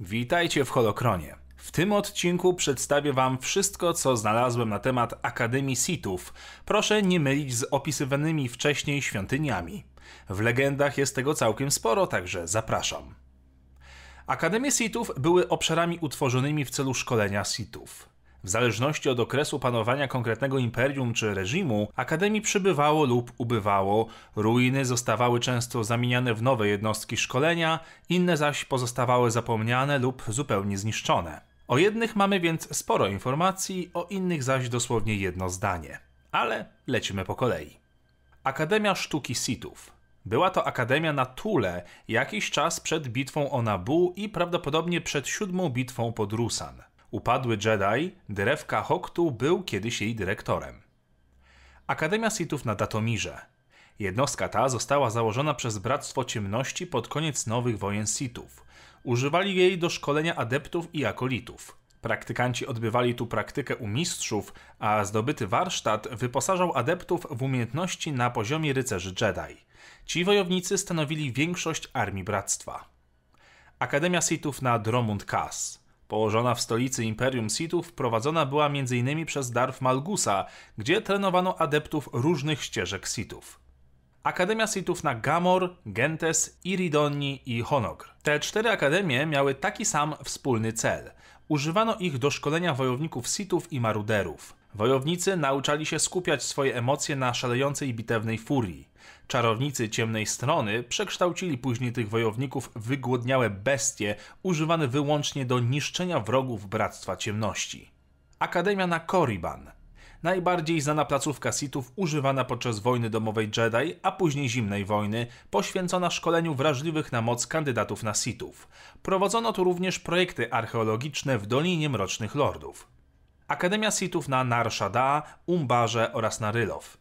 Witajcie w Holokronie. W tym odcinku przedstawię Wam wszystko, co znalazłem na temat Akademii Sithów. Proszę nie mylić z opisywanymi wcześniej świątyniami. W legendach jest tego całkiem sporo, także zapraszam. Akademie Sithów były obszarami utworzonymi w celu szkolenia Sithów. W zależności od okresu panowania konkretnego imperium czy reżimu, akademii przybywało lub ubywało, ruiny zostawały często zamieniane w nowe jednostki szkolenia, inne zaś pozostawały zapomniane lub zupełnie zniszczone. O jednych mamy więc sporo informacji, o innych zaś dosłownie jedno zdanie. Ale lecimy po kolei. Akademia Sztuki Sithów. Była to akademia na Tule jakiś czas przed bitwą o Nabu i prawdopodobnie przed siódmą bitwą pod Rusan. Upadły Jedi, Drewka Hoktu był kiedyś jej dyrektorem. Akademia Sithów na Datomirze. Jednostka ta została założona przez Bractwo Ciemności pod koniec nowych wojen Sithów. Używali jej do szkolenia adeptów i akolitów. Praktykanci odbywali tu praktykę u mistrzów, a zdobyty warsztat wyposażał adeptów w umiejętności na poziomie rycerzy Jedi. Ci wojownicy stanowili większość armii bractwa. Akademia Sithów na Dromund Kaas. Położona w stolicy Imperium Sithów prowadzona była m.in. przez Darth Malgusa, gdzie trenowano adeptów różnych ścieżek Sithów. Akademia Sithów na Gamor, Gentes, Iridonni i Honogr. Te cztery akademie miały taki sam wspólny cel. Używano ich do szkolenia wojowników Sithów i maruderów. Wojownicy nauczali się skupiać swoje emocje na szalejącej bitewnej furii. Czarownicy ciemnej strony przekształcili później tych wojowników w wygłodniałe bestie, używane wyłącznie do niszczenia wrogów Bractwa Ciemności. Akademia na Korriban. Najbardziej znana placówka Sithów używana podczas wojny domowej Jedi, a później zimnej wojny, poświęcona szkoleniu wrażliwych na moc kandydatów na Sithów. Prowadzono tu również projekty archeologiczne w Dolinie Mrocznych Lordów. Akademia Sithów na Nar Shaddaa, Umbarze oraz na Rylow.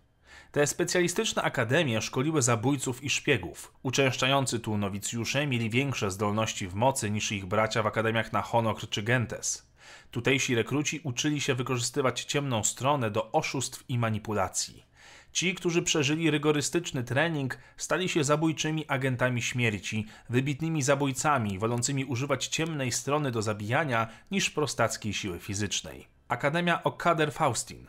Te specjalistyczne akademie szkoliły zabójców i szpiegów. Uczęszczający tu nowicjusze mieli większe zdolności w mocy niż ich bracia w akademiach na Honokr czy Gentes. Tutejsi rekruci uczyli się wykorzystywać ciemną stronę do oszustw i manipulacji. Ci, którzy przeżyli rygorystyczny trening, stali się zabójczymi agentami śmierci, wybitnymi zabójcami, wolącymi używać ciemnej strony do zabijania niż prostackiej siły fizycznej. Akademia Okader Faustin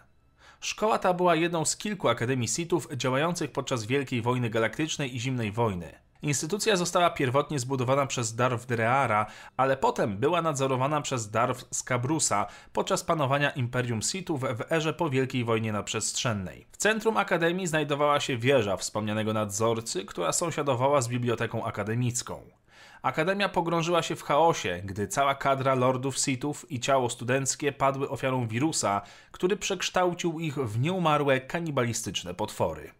Szkoła ta była jedną z kilku akademii Sithów działających podczas Wielkiej Wojny Galaktycznej i Zimnej Wojny. Instytucja została pierwotnie zbudowana przez Darth Dreara, ale potem była nadzorowana przez Darth Scabrusa podczas panowania Imperium Sithów w erze po Wielkiej Wojnie Naprzestrzennej. W centrum Akademii znajdowała się wieża wspomnianego nadzorcy, która sąsiadowała z Biblioteką Akademicką. Akademia pogrążyła się w chaosie, gdy cała kadra lordów Sithów i ciało studenckie padły ofiarą wirusa, który przekształcił ich w nieumarłe kanibalistyczne potwory.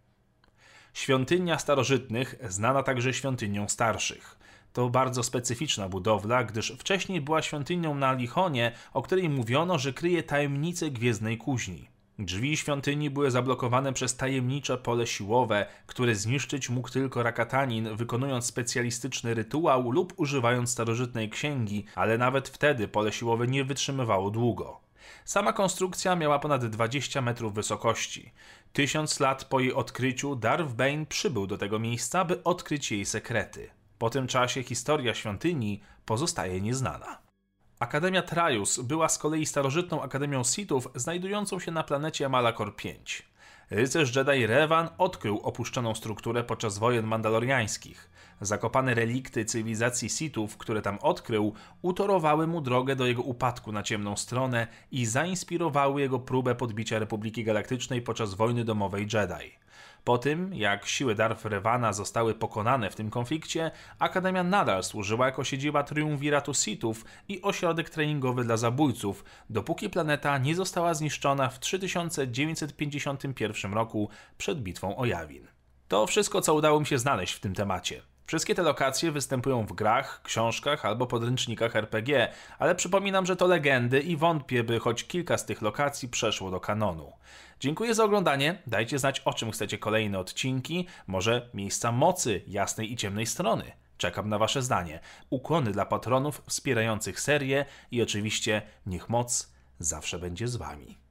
Świątynia starożytnych, znana także świątynią starszych. To bardzo specyficzna budowla, gdyż wcześniej była świątynią na Lichonie, o której mówiono, że kryje tajemnicę gwiezdnej kuźni. Drzwi świątyni były zablokowane przez tajemnicze pole siłowe, które zniszczyć mógł tylko Rakatanin, wykonując specjalistyczny rytuał lub używając starożytnej księgi, ale nawet wtedy pole siłowe nie wytrzymywało długo. Sama konstrukcja miała ponad 20 metrów wysokości. Tysiąc lat po jej odkryciu Darth Bane przybył do tego miejsca, by odkryć jej sekrety. Po tym czasie historia świątyni pozostaje nieznana. Akademia Trajus była z kolei starożytną akademią Sithów znajdującą się na planecie Malakor 5. Rycerz Jedi Revan odkrył opuszczoną strukturę podczas wojen mandaloriańskich. Zakopane relikty cywilizacji Sithów, które tam odkrył, utorowały mu drogę do jego upadku na ciemną stronę i zainspirowały jego próbę podbicia Republiki Galaktycznej podczas wojny domowej Jedi. Po tym, jak siły Darth Revana zostały pokonane w tym konflikcie, Akademia nadal służyła jako siedziba triumviratu Sithów i ośrodek treningowy dla zabójców, dopóki planeta nie została zniszczona w 3951 roku przed bitwą o Jawin. To wszystko, co udało mi się znaleźć w tym temacie. Wszystkie te lokacje występują w grach, książkach albo podręcznikach RPG, ale przypominam, że to legendy i wątpię, by choć kilka z tych lokacji przeszło do kanonu. Dziękuję za oglądanie, dajcie znać o czym chcecie kolejne odcinki, może miejsca mocy jasnej i ciemnej strony. Czekam na Wasze zdanie. Ukłony dla patronów wspierających serię i oczywiście niech moc zawsze będzie z Wami.